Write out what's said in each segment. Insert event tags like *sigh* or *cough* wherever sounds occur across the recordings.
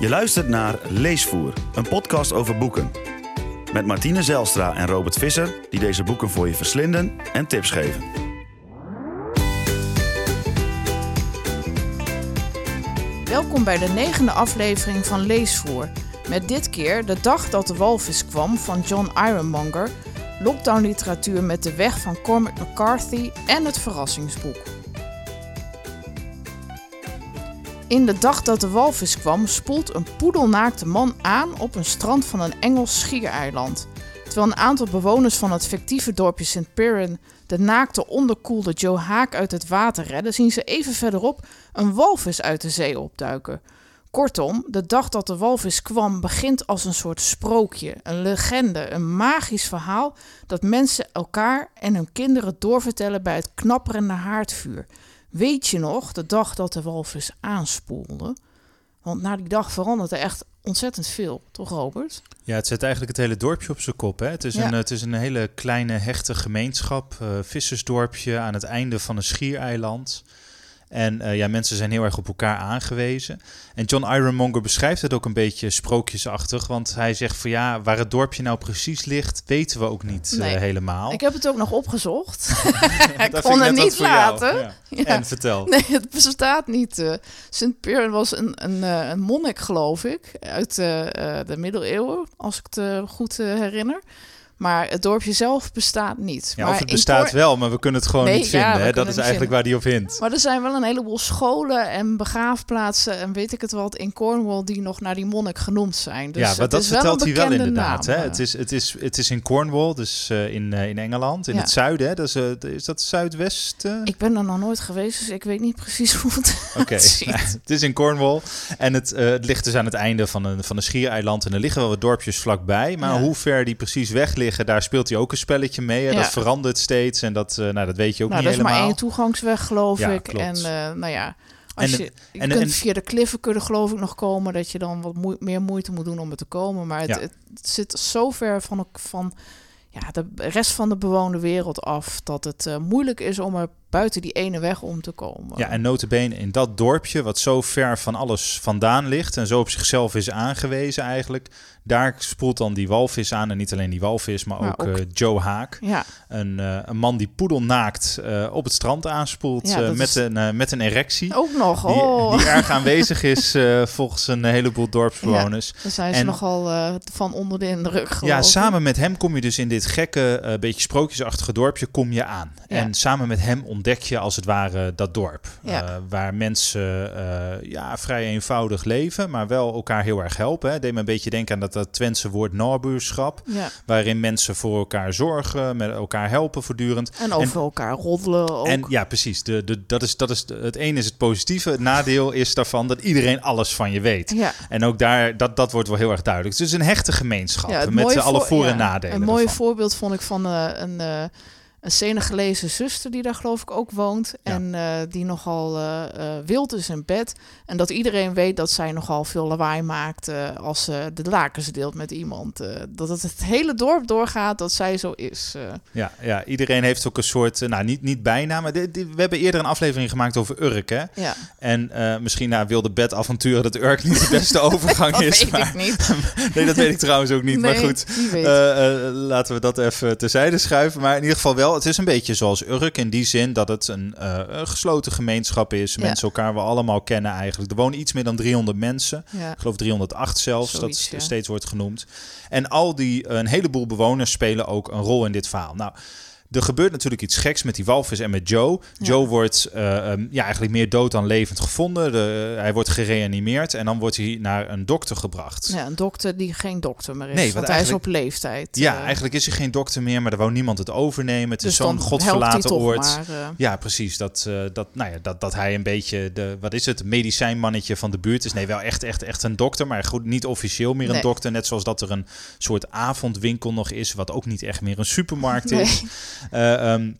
Je luistert naar Leesvoer, een podcast over boeken. Met Martine Zelstra en Robert Visser, die deze boeken voor je verslinden en tips geven. Welkom bij de negende aflevering van Leesvoer. Met dit keer De dag dat de walvis kwam van John Ironmonger, lockdown literatuur met de weg van Cormac McCarthy en het verrassingsboek. In de dag dat de walvis kwam, spoelt een poedelnaakte man aan op een strand van een Engels schiereiland. Terwijl een aantal bewoners van het fictieve dorpje St. Piran de naakte onderkoelde Joe Haak uit het water redden, zien ze even verderop een walvis uit de zee opduiken. Kortom, de dag dat de walvis kwam begint als een soort sprookje, een legende, een magisch verhaal dat mensen elkaar en hun kinderen doorvertellen bij het knapperende haardvuur. Weet je nog, de dag dat de walvis aanspoelde? Want na die dag verandert er echt ontzettend veel, toch Robert? Ja, het zet eigenlijk het hele dorpje op zijn kop. Hè? Het, is Ja. een, het is een hele kleine hechte gemeenschap, eh, vissersdorpje aan het einde van een schiereiland. En eh, ja, mensen zijn heel erg op elkaar aangewezen. En John Ironmonger beschrijft het ook een beetje sprookjesachtig. Want hij zegt van ja, waar het dorpje nou precies ligt, weten we ook niet eh, helemaal. Ik heb het ook nog opgezocht. *laughs* *laughs* ik Dat kon het niet laten. Ja. *laughs* Ja. En vertel. Nee, het bestaat niet. eh Sint was een, een, een monnik, geloof ik, uit de middeleeuwen, als ik het goed herinner. Maar het dorpje zelf bestaat niet. Ja, maar of het bestaat wel, maar we kunnen het gewoon Nee, niet vinden. hè? Dat is eigenlijk waar hij op hint. Maar er zijn wel een heleboel scholen en begraafplaatsen en weet ik het wat in Cornwall die nog naar die monnik genoemd zijn. Dus ja, maar dat vertelt hij wel inderdaad. Hè? Het, is, het, is, het is in Cornwall, dus eh, in, eh, in Engeland, in Ja. het zuiden. Hè? Dat is, eh, is dat zuidwesten? Ik ben er nog nooit geweest, dus ik weet niet precies hoe het Oké, *laughs* nou, *laughs* het is in Cornwall. En het, het ligt dus aan het einde van een, van een schiereiland. En er liggen wel wat dorpjes vlakbij. Maar hoe ver die precies weg liggen, daar speelt hij ook een spelletje mee. Hè? Ja. Dat verandert steeds. En dat, eh, nou, dat weet je ook nou, niet dat is maar helemaal. één toegangsweg, geloof Ja, ik. klopt. En eh, nou ja, als En je, je en- kunt en- via de kliffen kunnen geloof ik nog komen, dat je dan wat moe- meer moeite moet doen om er te komen. Maar het, Ja. het, zit zo ver van, van ja, de rest van de bewoonde wereld af, dat het eh, moeilijk is om er buiten die ene weg om te komen. Ja, en notabene in dat dorpje, wat zo ver van alles vandaan ligt en zo op zichzelf is aangewezen eigenlijk, daar spoelt dan die walvis aan. En niet alleen die walvis, maar, Maar ook, ook- eh, Joe Haak. ja. Een, eh, een man die poedelnaakt eh op het strand aanspoelt Ja, met, is- een, met een erectie. Ook nog, Die, oh. die erg *laughs* aanwezig is volgens een heleboel dorpsbewoners. Daar zijn ze en- nogal van onder de indruk, Ja, samen met hem kom je dus in dit gekke, beetje sprookjesachtige dorpje kom je aan. Ja. En samen met hem ontdek je als het ware dat dorp. Ja. Eh, waar mensen eh, ja, vrij eenvoudig leven, maar wel elkaar heel erg helpen. Hè. Deed me een beetje denken aan dat, dat Twentse woord nabuurschap. Ja. Waarin mensen voor elkaar zorgen, met elkaar helpen voortdurend. En over elkaar roddelen ook. En ja, precies. De, de, dat is, dat is, het ene is het positieve. Het nadeel is daarvan dat iedereen alles van je weet. ja. En ook daar, dat, dat wordt wel heel erg duidelijk. Dus het is een hechte gemeenschap met alle voor- en ja, nadelen. Een mooi voorbeeld vond ik van eh, een, een Senegalese zuster die daar geloof ik ook woont. Ja. En eh, die nogal eh, eh, wild is in bed. En dat iedereen weet dat zij nogal veel lawaai maakt als ze de lakens deelt met iemand. Dat het het hele dorp doorgaat dat zij zo is. Ja, ja, iedereen heeft ook een soort, nou niet, niet bijna, maar dit- dit- we hebben eerder een aflevering gemaakt over Urk. Hè? ja, En misschien na wilde bedavonturen dat Urk niet de beste overgang *laughs* dat is. weet maar- ik niet. *laughs* nee, dat weet ik trouwens ook niet. maar goed, laten we dat even terzijde schuiven. Maar in ieder geval wel, het is een beetje zoals Urk in die zin dat het een, eh, een gesloten gemeenschap is. Ja. Mensen elkaar wel allemaal kennen eigenlijk. Er wonen iets meer dan 300 mensen. ja. Ik geloof 308 zelfs, Zoiets, dat steeds wordt genoemd. En al die, een heleboel bewoners spelen ook een rol in dit verhaal. Nou, er gebeurt natuurlijk iets geks met die walvis en met Joe. Ja. Joe wordt eh, ehm, ja, eigenlijk meer dood dan levend gevonden. De, hij wordt gereanimeerd en dan wordt hij naar een dokter gebracht. ja, een dokter die geen dokter meer is. Nee, want hij is op leeftijd. Ja, eh. eigenlijk is er geen dokter meer, maar er wou niemand het overnemen. Het dus is zo'n helpt hij godverlaten oord. maar, eh, Ja, precies. Dat, eh, dat, nou ja, dat, dat hij een beetje de, wat is het, medicijnmannetje van de buurt is. Nee, wel echt, echt, echt een dokter, maar goed, niet officieel meer een Nee. dokter. Net zoals dat er een soort avondwinkel nog is, wat ook niet echt meer een supermarkt Nee. is. Eh, ehm,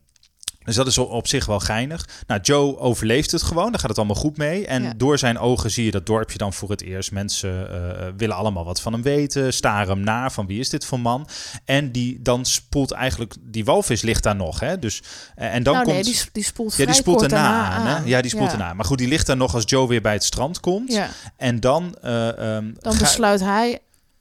Dus dat is op zich wel geinig. Nou, Joe overleeft het gewoon. Daar gaat het allemaal goed mee. En Ja. door zijn ogen zie je dat dorpje dan voor het eerst. Mensen eh, willen allemaal wat van hem weten. Staren hem na van wie is dit voor man. En die, dan spoelt eigenlijk... Die walvis ligt daar nog, hè. Dus, eh, en dan nou komt... nee, die, die spoelt ja, die spoelt erna aan, hè? Ja, die spoelt erna. Maar goed, die ligt daar nog als Joe weer bij het strand komt. Ja, En dan... eh, ehm, dan besluit hij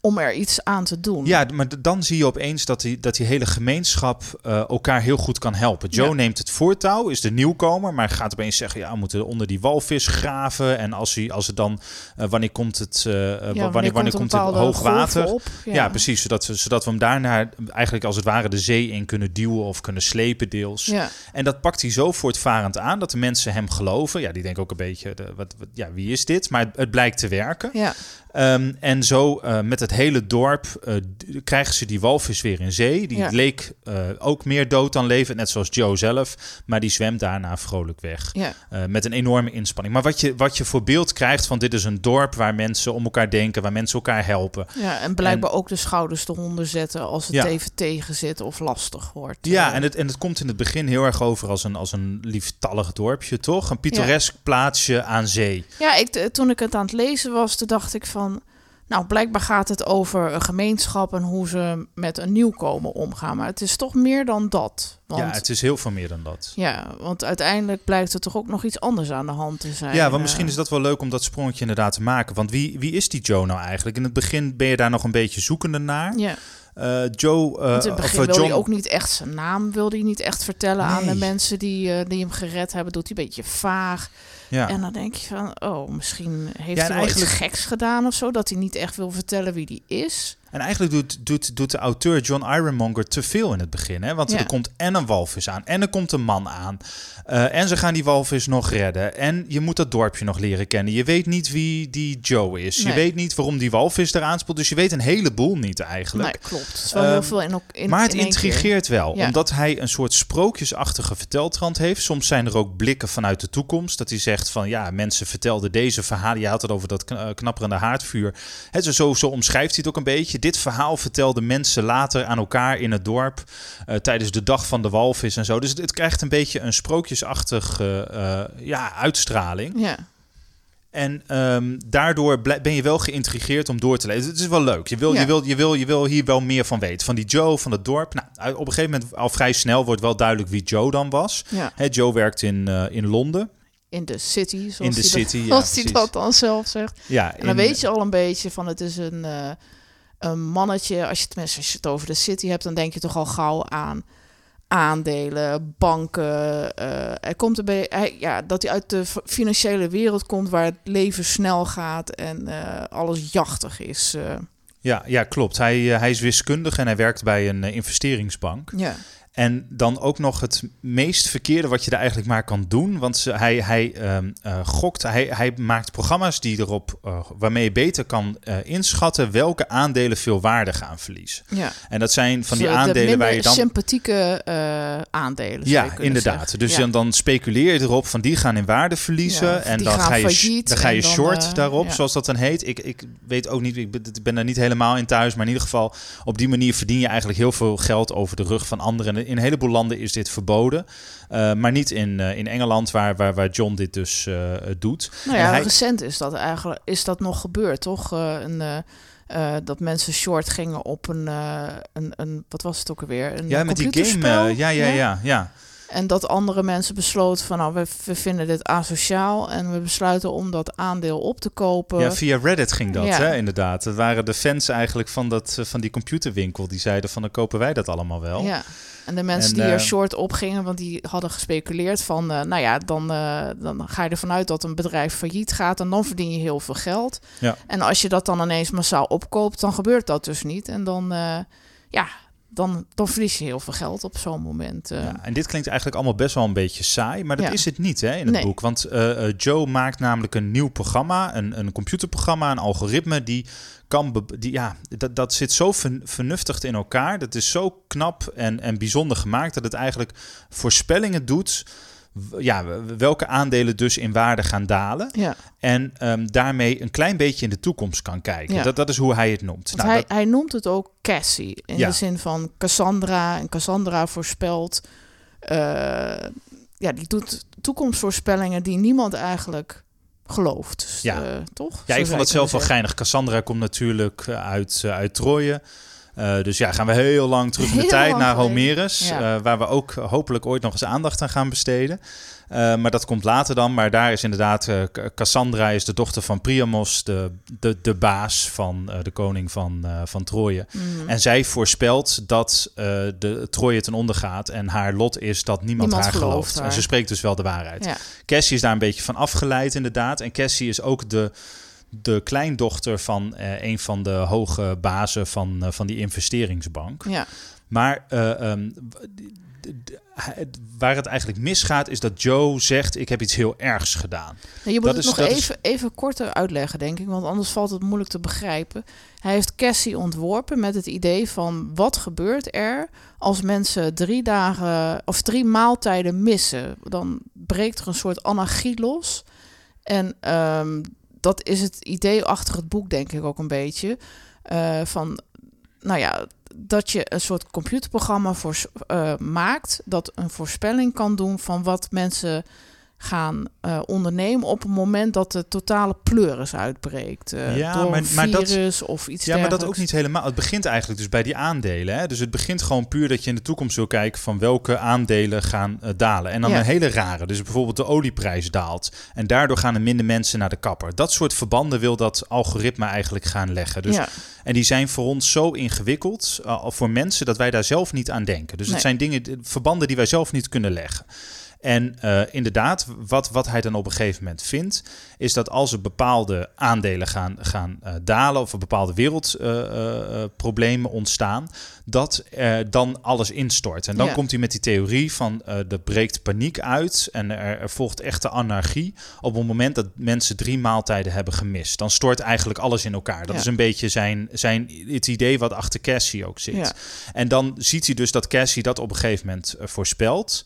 om er iets aan te doen. Ja, maar dan zie je opeens dat die, dat die hele gemeenschap eh, elkaar heel goed kan helpen. Joe Ja. neemt het voortouw, is de nieuwkomer, maar gaat opeens zeggen: ja, we moeten onder die walvis graven. En als, hij, als het dan, eh, wanneer komt het, eh, Ja, wanneer, wanneer, er komt het bepaalde hoog golven water? Op. Ja. precies, zodat we, zodat we hem daarna eigenlijk als het ware de zee in kunnen duwen of kunnen slepen deels. Ja, En dat pakt hij zo voortvarend aan dat de mensen hem geloven. Ja, die denken ook een beetje, de, wat, wat, ja, wie is dit? Maar het, het blijkt te werken. ja, Ehm, en zo met het hele dorp eh, krijgen ze die walvis weer in zee. Die Ja. leek eh, ook meer dood dan levend, net zoals Joe zelf. Maar die zwemt daarna vrolijk weg. ja. Eh, met een enorme inspanning. Maar wat je, wat je voor beeld krijgt van dit is een dorp waar mensen om elkaar denken, waar mensen elkaar helpen. ja. En blijkbaar ook de schouders eronder zetten als het Ja. even tegen zit of lastig wordt. Ja, en het, en het komt in het begin heel erg over als een, als een lieftallig dorpje, toch? Een pittoresk plaatsje aan zee. Ja, ik, toen ik het aan het lezen was, toen dacht ik van... Nou, blijkbaar gaat het over een gemeenschap en hoe ze met een nieuwkomer omgaan. Maar het is toch meer dan dat. Want, Ja, ja, het is heel veel meer dan dat. want uiteindelijk blijkt er toch ook nog iets anders aan de hand te zijn. Ja, want Eh, misschien is dat wel leuk om dat sprongetje inderdaad te maken. Want wie, wie is die Joe nou eigenlijk? In het begin ben je daar nog een beetje zoekende naar. Ja, Eh, Joe, want in het of begin wilde John... hij ook niet echt zijn naam wilde hij niet echt vertellen aan de mensen die, die hem gered hebben. Doet hij een beetje vaag. Ja. En dan denk je van, oh, misschien heeft Ja, hij eigenlijk- iets geks gedaan of zo. Dat hij niet echt wil vertellen wie die is. En eigenlijk doet, doet, doet de auteur John Ironmonger te veel in het begin. Hè? Want Ja. er komt en een walvis aan en er komt een man aan. Eh, en ze gaan die walvis nog redden. En je moet dat dorpje nog leren kennen. Je weet niet wie die Joe is. Je weet niet waarom die walvis eraan speelt. Dus je weet een heleboel niet eigenlijk. Nee, klopt. Het is wel Ehm, heel veel in, in maar het in één keer. intrigeert wel, Ja. omdat hij een soort sprookjesachtige verteltrand heeft. Soms zijn er ook blikken vanuit de toekomst. Dat hij zegt van ja, mensen vertelden deze verhalen. Je had het over dat eh, knapperende haardvuur. He, zo, zo omschrijft hij het ook een beetje. Dit verhaal vertelden mensen later aan elkaar in het dorp. eh, tijdens de dag van de walvis en zo. Dus het, het krijgt een beetje een sprookjesachtige eh, ja, uitstraling. Ja, En ehm, daardoor ben je wel geïntrigeerd om door te lezen. Het is wel leuk. Je wil, Ja. je, wil, je, wil, je wil hier wel meer van weten. Van die Joe, van het dorp. Nou, op een gegeven moment, al vrij snel, wordt wel duidelijk wie Joe dan was. ja. Joe werkt in, eh, in Londen. In de city, zoals In de hij city, dat, ja, *laughs* als hij dat dan zelf zegt. Ja, En dan in- weet je al een beetje van het is een, eh, een mannetje. Als je, tenminste, als je het over de city hebt, dan denk je toch al gauw aan aandelen, banken. eh hij komt erbij, hij, ja, dat hij uit de financiële wereld komt waar het leven snel gaat en eh, alles jachtig is. eh. ja, ja, klopt. Hij, hij is wiskundig en hij werkt bij een investeringsbank. ja. En dan ook nog het meest verkeerde wat je er eigenlijk maar kan doen. Want ze, hij, hij ehm, eh, gokt, hij, hij maakt programma's die erop, eh, waarmee je beter kan eh, inschatten welke aandelen veel waarde gaan verliezen. ja. En dat zijn van die de aandelen waar je dan. sympathieke aandelen. Ja, inderdaad. zeggen. Dus Ja. dan, dan speculeer je erop van die gaan in waarde verliezen. Ja, en dan ga je, dan ga je dan, short daarop, zoals dat dan heet. Ik, ik weet ook niet, ik ben, ik ben daar niet helemaal in thuis. Maar in ieder geval, op die manier verdien je eigenlijk heel veel geld over de rug van anderen. In een heleboel landen is dit verboden. Eh, maar niet in, eh, in Engeland, waar, waar, waar John dit dus eh, doet. Nou ja, hij- recent is dat eigenlijk is dat nog gebeurd, toch? Een, dat mensen short gingen op een, eh, een, een wat was het ook alweer? Een Ja, met die game. computerspel? ja, ja, ja, ja. En dat andere mensen besloten van, nou, we, we vinden dit asociaal en we besluiten om dat aandeel op te kopen. Ja, via Reddit ging dat, Ja. hè, inderdaad. Het waren de fans eigenlijk van, dat, eh, van die computerwinkel. Die zeiden van, dan kopen wij dat allemaal wel. Ja. En de mensen En, die eh, er short op gingen, want die hadden gespeculeerd van, eh, nou ja, dan, eh, dan ga je ervan uit dat een bedrijf failliet gaat en dan verdien je heel veel geld. Ja. En als je dat dan ineens massaal opkoopt, dan gebeurt dat dus niet. En dan, eh, ja, dan, dan verlies je heel veel geld op zo'n moment. eh. Ja, en dit klinkt eigenlijk allemaal best wel een beetje saai, maar dat Ja. is het niet hè, in het Nee. boek. Want eh, eh, Joe maakt namelijk een nieuw programma, een, een computerprogramma, een algoritme die kan, die, ja, dat, dat zit zo ver- vernuftigd in elkaar. Dat is zo knap en, en bijzonder gemaakt dat het eigenlijk voorspellingen doet. Ja, welke aandelen dus in waarde gaan dalen. ja. En ehm, daarmee een klein beetje in de toekomst kan kijken. Ja. Dat, dat is hoe hij het noemt. Nou, hij, dat- hij noemt het ook Cassie. In Ja. de zin van Cassandra. En Cassandra voorspelt eh, ja, die doet toekomstvoorspellingen die niemand eigenlijk gelooft. Dus, Ja. eh, toch? Ja, Zo ik vond het zelf wel geinig. Cassandra komt natuurlijk eh, uit, eh, uit Troje. Eh, dus ja, gaan we heel lang terug in de tijd naar. Homerus. Ja. eh, waar we ook hopelijk ooit nog eens aandacht aan gaan besteden. Eh, maar dat komt later dan. Maar daar is inderdaad, Ca- Cassandra is de dochter van Priamos, de, de, de baas van de koning van, van Troje. Mhm. En zij voorspelt dat de Troje ten onder gaat. En haar lot is dat niemand, Niemand haar gelooft. En ze spreekt dus wel de waarheid. Ja. Cassie is daar een beetje van afgeleid, inderdaad. En Cassie is ook de, de kleindochter van eh, een van de hoge bazen van, eh, van die investeringsbank. ja. Maar hij- waar het eigenlijk misgaat, is dat Joe zegt: Ik heb iets heel ergs gedaan. Nou, je moet Dat het is- nog is- even, even korter uitleggen, denk ik, want anders valt het moeilijk te begrijpen. Hij heeft Cassie ontworpen met het idee van wat gebeurt er als mensen drie dagen of drie maaltijden missen. Dan breekt er een soort anarchie los. En ehm, dat is het idee achter het boek, denk ik ook een beetje. Eh, van, nou ja, dat je een soort computerprogramma voor, eh, maakt dat een voorspelling kan doen van wat mensen gaan eh, ondernemen op het moment dat de totale pleuris uitbreekt. eh, Ja, door maar- maar dat- virus of iets Ja, maar dat ook niet helemaal. Het begint eigenlijk dus bij die aandelen. Hè? Dus het begint gewoon puur dat je in de toekomst wil kijken van welke aandelen gaan eh, dalen. En dan Ja. een hele rare. Dus bijvoorbeeld de olieprijs daalt. En daardoor gaan er minder mensen naar de kapper. Dat soort verbanden wil dat algoritme eigenlijk gaan leggen. Dus, ja, En die zijn voor ons zo ingewikkeld, voor mensen, dat wij daar zelf niet aan denken. Dus Nee. het zijn dingen, verbanden die wij zelf niet kunnen leggen. En eh, inderdaad, wat, wat hij dan op een gegeven moment vindt, is dat als er bepaalde aandelen gaan, gaan eh, dalen of er bepaalde wereldproblemen ontstaan, dat er dan alles instort. En dan Ja. komt hij met die theorie van eh er breekt paniek uit en er, er volgt echte anarchie op het moment dat mensen drie maaltijden hebben gemist. Dan stort eigenlijk alles in elkaar. Dat Ja. is een beetje zijn, zijn, het idee wat achter Cassie ook zit. Ja. En dan ziet hij dus dat Cassie dat op een gegeven moment eh, voorspelt.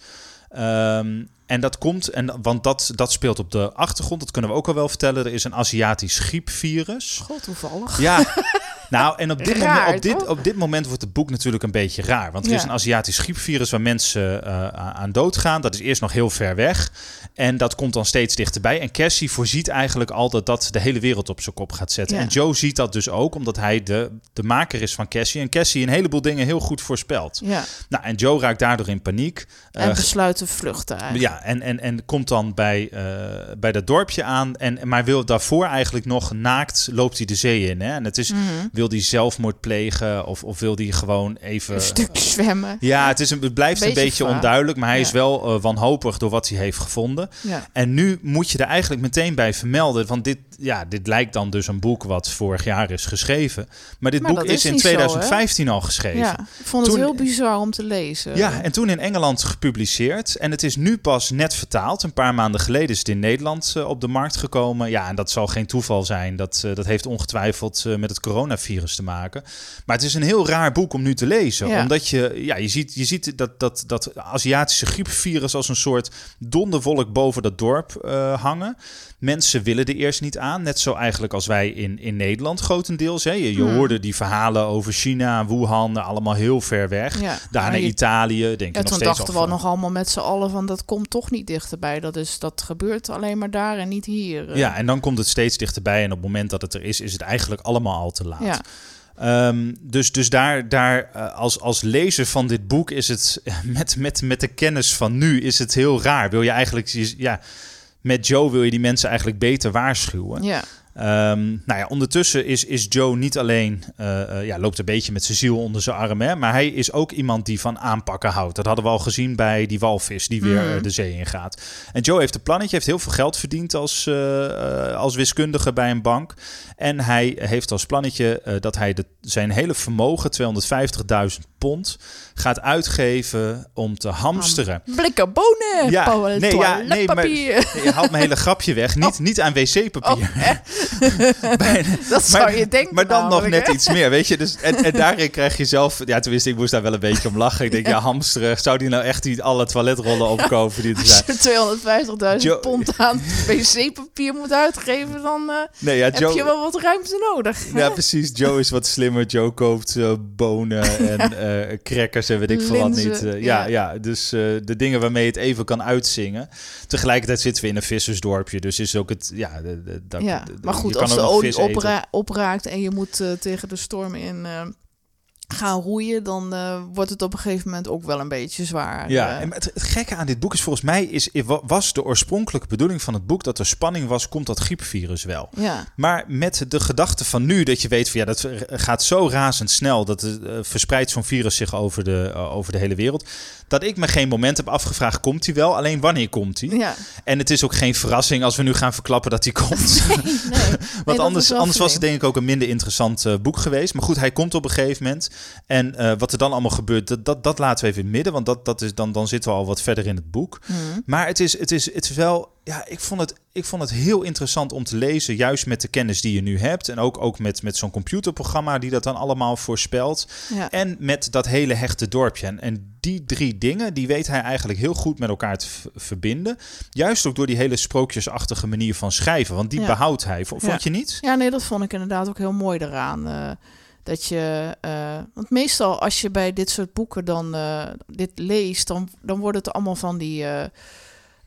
Ehm, en dat komt, en, want dat, dat speelt op de achtergrond, dat kunnen we ook al wel vertellen. Er is een Aziatisch griepvirus. god toevallig. Ja, *laughs* nou, en op dit, Raar, moment, op, dit, op dit moment wordt het boek natuurlijk een beetje raar. Want er is een Aziatisch griepvirus waar mensen eh, aan doodgaan. Dat is eerst nog heel ver weg. En dat komt dan steeds dichterbij. En Cassie voorziet eigenlijk al dat dat de hele wereld op zijn kop gaat zetten. Ja. En Joe ziet dat dus ook, omdat hij de, de maker is van Cassie. En Cassie een heleboel dingen heel goed voorspelt. Ja, Nou, en Joe raakt daardoor in paniek. en Eh, besluit te vluchten eigenlijk. ja, en, en, en komt dan bij, eh, bij dat dorpje aan. En, maar wil daarvoor eigenlijk nog naakt loopt hij de zee in. Hè? En het is, Mhm. Wil hij zelfmoord plegen of, of wil hij gewoon even... Een stuk zwemmen. Ja, het, is een, het blijft een Beetje onduidelijk, maar hij Ja. is wel eh, wanhopig door wat hij heeft gevonden. Ja. En nu moet je er eigenlijk meteen bij vermelden, want dit, ja, dit lijkt dan dus een boek wat vorig jaar is geschreven. Maar dit Maar boek is, in niet zo, hè? 2015 al geschreven. ja, ik vond het Toen- heel bizar om te lezen. Ja, en toen in Engeland gepubliceerd. En het is nu pas net vertaald. Een paar maanden geleden is het in Nederland eh, op de markt gekomen. Ja, en dat zal geen toeval zijn. Dat, eh, dat heeft ongetwijfeld met het coronavirus te maken. Maar het is een heel raar boek om nu te lezen. Ja. Omdat je, ja, je ziet, je ziet dat, dat, dat Aziatische griepvirus als een soort donderwolk boven dat dorp eh, hangen. Mensen willen er eerst niet aan. Net zo eigenlijk als wij in, in Nederland grotendeels. Hè. Je, je Hmm. hoorde die verhalen over China, Wuhan, allemaal heel ver weg. Ja. Daarna Maar je- Italië, denk Ja, nog toen steeds dachten we nog allemaal met z'n allen van dat komt toch niet dichterbij. Dat, is, dat gebeurt alleen maar daar en niet hier. Ja, en dan komt het steeds dichterbij. En op het moment dat het er is, is het eigenlijk allemaal al te laat. Ja. Ehm, dus dus daar, daar eh, als, als lezer van dit boek is het *laughs* met, met, met de kennis van nu is het heel raar. Wil je eigenlijk, ja, met Joe wil je die mensen eigenlijk beter waarschuwen. ja. Ehm, nou ja, ondertussen is, is Joe niet alleen, eh, eh, ja, loopt een beetje met zijn ziel onder zijn arm, hè, maar hij is ook iemand die van aanpakken houdt. Dat hadden we al gezien bij die walvis die weer Mhm. eh, de zee ingaat. En Joe heeft een plannetje, heeft heel veel geld verdiend als, als wiskundige bij een bank. En hij heeft als plannetje dat hij de, zijn hele vermogen, 250.000 pond, gaat uitgeven om te hamsteren. Blikken bonen, Ja, Paul, nee, ja, nee, maar- je haalt mijn hele grapje weg. Niet, niet aan wc-papier. *laughs* Bij- Dat zou je denken maar dan nog net hè? iets meer, weet je. Dus, en, en daarin krijg je zelf... Ja, tenminste, ik moest daar wel een beetje om lachen. Ik denk, ja, hamsteren. Zou die nou echt die alle toiletrollen opkopen die er zijn? Als je 250.000 Joe- pond aan wc-papier moet uitgeven, dan eh, Nee, ja, heb je wel wat ruimte nodig. Ja, precies. Joe is wat slimmer. Joe koopt eh, bonen en, uh, *laughs* crackers en weet ik veel wat niet. Uh, ja, ja, dus uh, de dingen waarmee je het even kan uitzingen. Tegelijkertijd zitten we in een vissersdorpje, dus is ook het... Ja, de, de, de, ja maar goed, als de olie opra opraakt en je moet tegen de storm in gaan roeien, dan uh, wordt het op een gegeven moment ook wel een beetje zwaar. Ja, en het, het, gekke aan dit boek is volgens mij is, was de oorspronkelijke bedoeling van het boek dat er spanning was, komt dat griepvirus wel. Ja. Maar met de gedachte van nu dat je weet van ja, dat gaat zo razendsnel dat het uh, verspreidt zo'n virus zich over de, uh, over de hele wereld, dat ik me geen moment heb afgevraagd komt hij wel, alleen wanneer komt hij? Ja. En het is ook geen verrassing als we nu gaan verklappen dat hij *laughs* komt. Nee, nee. *laughs* Want anders, anders was het denk ik ook een minder interessant boek geweest. Maar goed, hij komt op een gegeven moment. En uh, wat er dan allemaal gebeurt, dat, dat, dat laten we even in het midden. Want dat, dat is dan, dan zitten we al wat verder in het boek. Mm. Maar het is, het, is, het is wel. Ja, ik vond, het, ik vond het heel interessant om te lezen. Juist met de kennis die je nu hebt. En ook, ook met, met zo'n computerprogramma die dat dan allemaal voorspelt. Ja. En met dat hele hechte dorpje. En, en die drie dingen, die weet hij eigenlijk heel goed met elkaar te verbinden. Juist ook door die hele sprookjesachtige manier van schrijven. Want die Ja. behoudt hij. Vond Ja. je niet? Ja, nee, dat vond ik inderdaad ook heel mooi eraan. eh, dat je, eh, want meestal als je bij dit soort boeken dan eh, dit leest, dan, dan worden het allemaal van die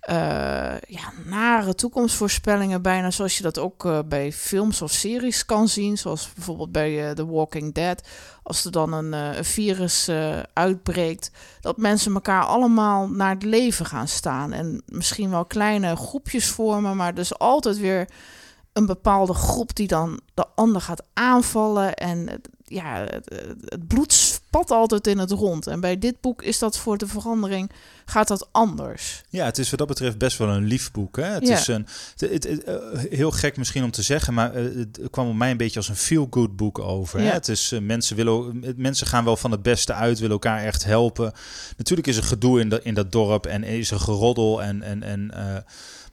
eh, ja, nare toekomstvoorspellingen, bijna zoals je dat ook eh, bij films of series kan zien, zoals bijvoorbeeld bij eh, The Walking Dead. Als er dan een, virus uitbreekt, dat mensen elkaar allemaal naar het leven gaan staan en misschien wel kleine groepjes vormen, maar dus altijd weer een bepaalde groep die dan de ander gaat aanvallen. En ja, het, het bloed spat altijd in het rond. En bij dit boek is dat voor de verandering, gaat dat anders. Ja, het is wat dat betreft best wel een lief boek. Hè? Het Ja. is een, het, het- het- eh, heel gek misschien om te zeggen, maar eh, het kwam op mij een beetje als een feel-good boek over. Hè? Ja. Het is, eh, mensen, willen, mensen gaan wel van het beste uit, willen elkaar echt helpen. Natuurlijk is er gedoe in, dat in dat dorp en is er geroddel en... en, en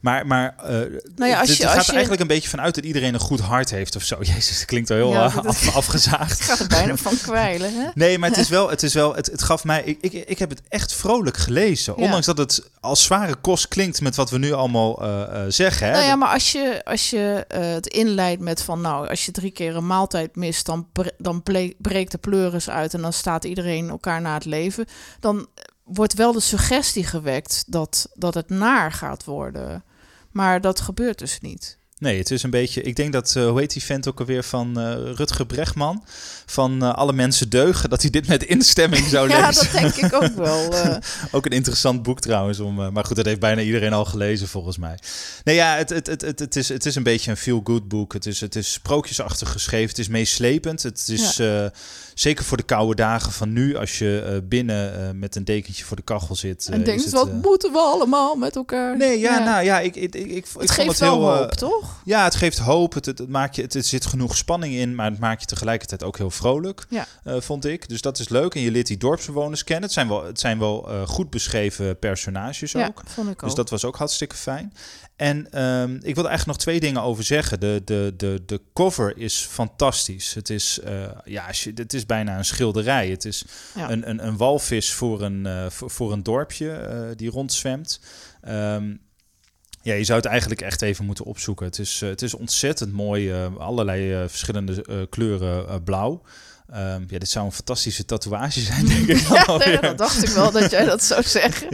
maar, maar eh, Nou ja, als je- het gaat als je- er eigenlijk een beetje vanuit dat iedereen een goed hart heeft of zo. *laughs* Jezus, dat klinkt wel heel Ja, eh, dat- af, afgezaagd. *laughs* Het gaat er bijna van kwijlen, hè? Nee, maar het is wel, het is wel, het, het gaf mij, ik, ik, ik heb het echt vrolijk gelezen. Ja. Ondanks dat het als zware kost klinkt met wat we nu allemaal eh, zeggen. Hè? Nou ja, maar als je, als je het inleidt met van, nou, als je drie keer een maaltijd mist, dan, bre- dan breekt de pleuris uit en dan staat iedereen elkaar na het leven. Dan wordt wel de suggestie gewekt dat, dat het naar gaat worden. Maar dat gebeurt dus niet. Nee, het is een beetje, ik denk dat, eh, hoe heet die vent ook alweer van eh, Rutger Bregman? Van eh, Alle Mensen Deugen, dat hij dit met instemming zou *laughs* Ja, lezen. dat denk ik ook wel. *laughs* Ook een interessant boek trouwens. Om, maar goed, dat heeft bijna iedereen al gelezen volgens mij. Nee, ja, het, het, het, het, is, het is een beetje een feel-good boek. Het is, het is sprookjesachtig geschreven. Het is meeslepend. Het is zeker voor de koude dagen van nu. Als je eh, binnen eh, met een dekentje voor de kachel zit. eh, en is denkt, het, wat eh, moeten we allemaal met elkaar? Nee, ja, nou ja, ik, ik, ik, ik, het vond geeft het wel heel... eh, hoop, toch? ja, het geeft hoop. Het, maakt je, het, zit genoeg spanning in, maar het maakt je tegelijkertijd ook heel vrolijk, Ja. eh, vond ik. Dus dat is leuk. En je leert die dorpsbewoners kennen. Het zijn wel, het zijn wel eh, goed beschreven personages Ja, ook. vond ik ook. Dus dat was ook hartstikke fijn. En ehm, ik wil er eigenlijk nog twee dingen over zeggen. De, de, de, de cover is fantastisch. Het is, eh, ja, het is bijna een schilderij. Het is Ja. een, een, een walvis voor een, eh, voor, voor een dorpje eh, die rondzwemt. Ehm, ja, je zou het eigenlijk echt even moeten opzoeken. Het is, het is ontzettend mooi. allerlei verschillende kleuren blauw. Ehm, ja, dit zou een fantastische tatoeage zijn, *laughs* denk ik. dan Ja, nee, dat dacht ik wel dat jij dat zou *laughs* zeggen.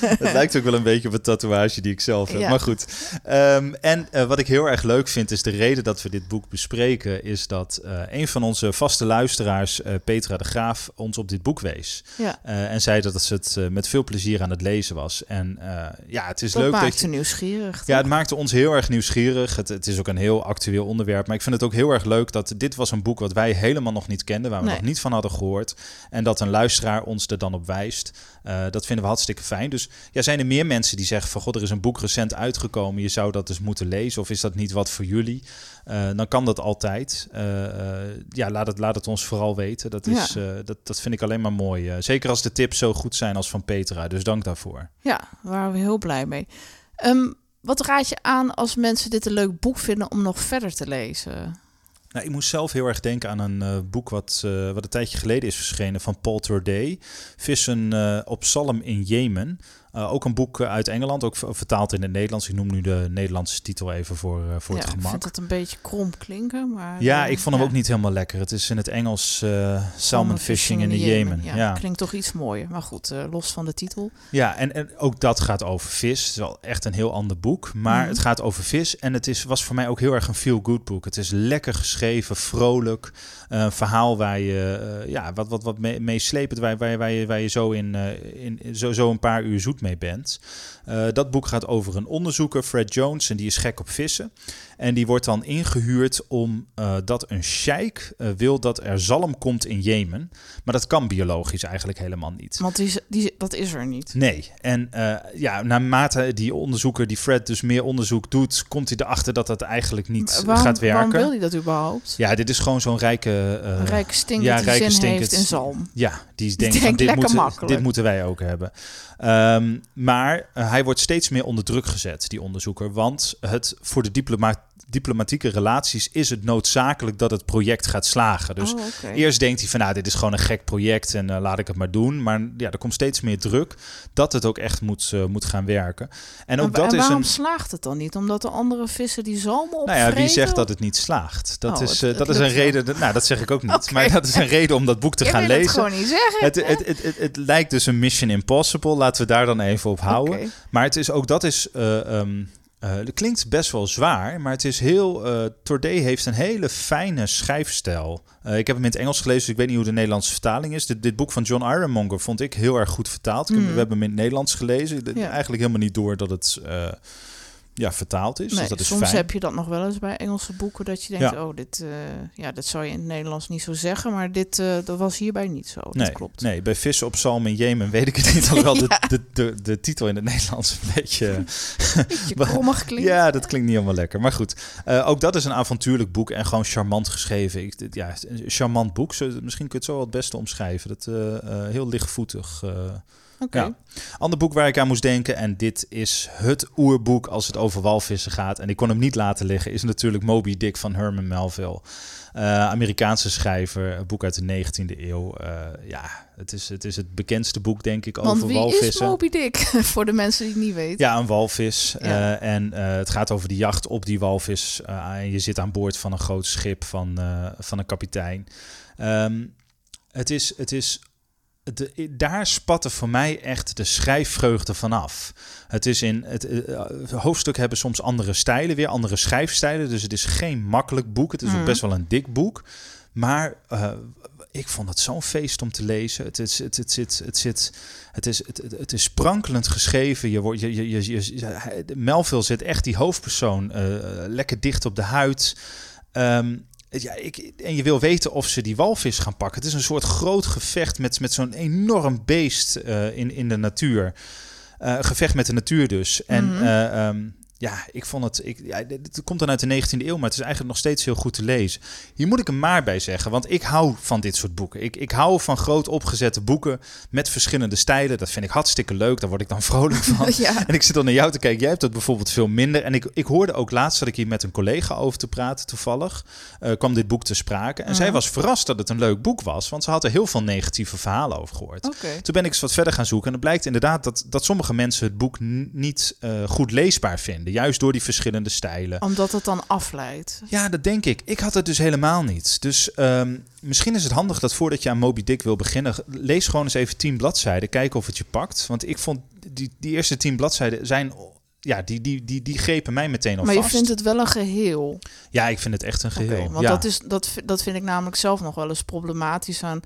Het lijkt ook wel een beetje op een tatoeage die ik zelf heb. Ja. Maar goed. Ehm, en eh, wat ik heel erg leuk vind, is de reden dat we dit boek bespreken, is dat eh, een van onze vaste luisteraars, eh, Petra de Graaf, ons op dit boek wees. Ja, en zei dat ze het met veel plezier aan het lezen was. En ja, het is dat leuk dat maakt je. je nieuwsgierig. Ja, het maakte ons heel erg nieuwsgierig. Het, het is ook een heel actueel onderwerp. Maar ik vind het ook heel erg leuk dat dit was een boek wat wij helemaal nog niet kenden, waar we Nee. nog niet van hadden gehoord. En dat een luisteraar ons er dan op wijst. Eh, dat vinden we hartstikke fijn. Dus ja, zijn er meer mensen die zeggen van god, er is een boek recent uitgekomen. Je zou dat dus moeten lezen. Of is dat niet wat voor jullie? Eh, dan kan dat altijd. Eh, ja, laat het, laat het ons vooral weten. Dat, is, dat, dat vind ik alleen maar mooi. Zeker als de tips zo goed zijn als van Petra. Dus dank daarvoor. Ja, daar waren we heel blij mee. Ehm, wat raad je aan als mensen dit een leuk boek vinden om nog verder te lezen? Nou, ik moest zelf heel erg denken aan een eh, boek wat, eh, wat een tijdje geleden is verschenen van Paul Torday. Vissen eh, op Salm in Jemen. Uh, ook een boek uit Engeland, ook vertaald in het Nederlands. Ik noem nu de Nederlandse titel even voor, uh, voor ja, het gemak. Ik vind dat een beetje krom klinken, maar... Ja, ik vond hem ook niet helemaal lekker. Het is in het Engels uh, Salmon Fishing in de Jemen. Ja, ja, klinkt toch iets mooier. Maar goed, los van de titel. Ja, en, en ook dat gaat over vis. Het is wel echt een heel ander boek. Maar Mhm. het gaat over vis. En het is, was voor mij ook heel erg een feel-good boek. Het is lekker geschreven, vrolijk. Een verhaal waar je, ja, wat, wat, wat mee, meeslepend, waar, waar, waar, je, waar je zo, in, in, zo, zo een paar uur zoet mee bent. Uh, dat boek gaat over een onderzoeker, Fred Jones, en die is gek op vissen. En die wordt dan ingehuurd om uh, dat een sheik uh, wil dat er zalm komt in Jemen. Maar dat kan biologisch eigenlijk helemaal niet. Want die, die, dat is er niet. Nee. En uh, ja, naarmate die onderzoeker, die Fred, dus meer onderzoek doet, komt hij erachter dat dat eigenlijk niet waarom, gaat werken. Waarom wil hij dat überhaupt? Ja, dit is gewoon zo'n rijke... een rijke stink ja, die rijke zin heeft in zalm. Ja, die, Die denkt, denkt van, dit, moeten, makkelijk. dit moeten wij ook hebben. Um, maar uh, hij wordt steeds meer onder druk gezet, die onderzoeker. Want het, voor de diploma diplomatieke relaties is het noodzakelijk dat het project gaat slagen. Dus oh, okay. eerst denkt hij van nou, dit is gewoon een gek project en uh, laat ik het maar doen. Maar ja, er komt steeds meer druk dat het ook echt moet, uh, moet gaan werken. En ook en, dat en is waarom een. slaagt het dan niet? Omdat de andere vissen die zalm op. Nou ja, wie zegt dat het niet slaagt? Dat oh, is, uh, het dat is een reden. Dat, nou, dat zeg ik ook niet. *laughs* Okay. Maar dat is een reden om dat boek te gaan wil lezen. Het gewoon niet zeggen. Het, het, het, het, het, lijkt dus een Mission Impossible. Laten we daar dan even op houden. Okay. Maar het is ook dat is. Um, uh, het klinkt best wel zwaar, maar het is heel. Uh, Tordé heeft een hele fijne schrijfstijl. Uh, ik heb hem in het Engels gelezen, dus ik weet niet hoe de Nederlandse vertaling is. Dit, dit boek van John Ironmonger vond ik heel erg goed vertaald. Mm. We hebben hem in het Nederlands gelezen. Ja. Eigenlijk helemaal niet door dat het ja, vertaald is. Nee, dus dat is soms fijn. heb je dat nog wel eens bij Engelse boeken dat je denkt, Ja. oh, dit, uh, ja, dat zou je in het Nederlands niet zo zeggen, maar dit, uh, dat was hierbij niet zo. Nee, dat klopt. nee, bij Vissen op Zalm in Jemen weet ik het niet. Alhoewel *laughs* ja. de, de, de, de titel in het Nederlands een beetje... *laughs* beetje krommig klinkt. Ja, dat klinkt niet helemaal lekker. Maar goed, uh, ook dat is een avontuurlijk boek en gewoon charmant geschreven. Ik, ja, een charmant boek. Misschien kun je het zo wel het beste omschrijven. Dat, heel lichtvoetig... Okay. Ja. Ander boek waar ik aan moest denken, en dit is het oerboek als het over walvissen gaat, en ik kon hem niet laten liggen, is natuurlijk Moby Dick van Herman Melville. Uh, Amerikaanse schrijver, een boek uit de 19e eeuw. Uh, ja, het is, het is het bekendste boek, denk ik, Want over wie walvissen. is Moby Dick? *laughs* Voor de mensen die het niet weten. Ja, een walvis. Ja. Uh, en het gaat over de jacht op die walvis. en je zit aan boord van een groot schip van, van een kapitein. Um, het is... Het is de, daar spatte voor mij echt de schrijfvreugde vanaf. Het is in het uh, hoofdstuk hebben soms andere stijlen, weer andere schrijfstijlen. Dus het is geen makkelijk boek. Het is Mhm. ook best wel een dik boek. Maar uh, ik vond het zo'n feest om te lezen. Het is, het, het, zit, het, zit, het, is, het, het is sprankelend geschreven. Je wordt, je, je, je, je, Melville zit echt die hoofdpersoon uh, lekker dicht op de huid. Um, ja, ik, en je wil weten of ze die walvis gaan pakken. Het is een soort groot gevecht met, met zo'n enorm beest uh, in, in de natuur. Uh, gevecht met de natuur dus. En Mhm. uh, um, ja, ik vond het. Ik, ja, het komt dan uit de 19e eeuw, maar het is eigenlijk nog steeds heel goed te lezen. Hier moet ik er maar bij zeggen, want ik hou van dit soort boeken. Ik, ik hou van groot opgezette boeken met verschillende stijlen. Dat vind ik hartstikke leuk. Daar word ik dan *laughs* vrolijk van. *laughs* Ja. En ik zit dan naar jou te kijken. Jij hebt dat bijvoorbeeld veel minder. En ik, ik hoorde ook laatst dat ik hier met een collega over te praten, toevallig. Uh, kwam dit boek te sprake. En Mhm. zij was verrast dat het een leuk boek was, want ze had er heel veel negatieve verhalen over gehoord. Oké. Toen ben ik eens wat verder gaan zoeken. En het blijkt inderdaad dat, dat sommige mensen het boek niet uh, goed leesbaar vinden. Juist door die verschillende stijlen. Omdat het dan afleidt. Ja, dat denk ik. Ik had het dus helemaal niet. Dus um, misschien is het handig dat voordat je aan Moby Dick wil beginnen, lees gewoon eens even tien bladzijden. Kijk of het je pakt. Want ik vond die, die eerste tien bladzijden zijn. Ja, die, die, die, die grepen mij meteen al Maar vast. je vindt het wel een geheel. Ja, ik vind het echt een geheel. Okay, want ja. dat, is, dat, dat vind ik namelijk zelf nog wel eens problematisch aan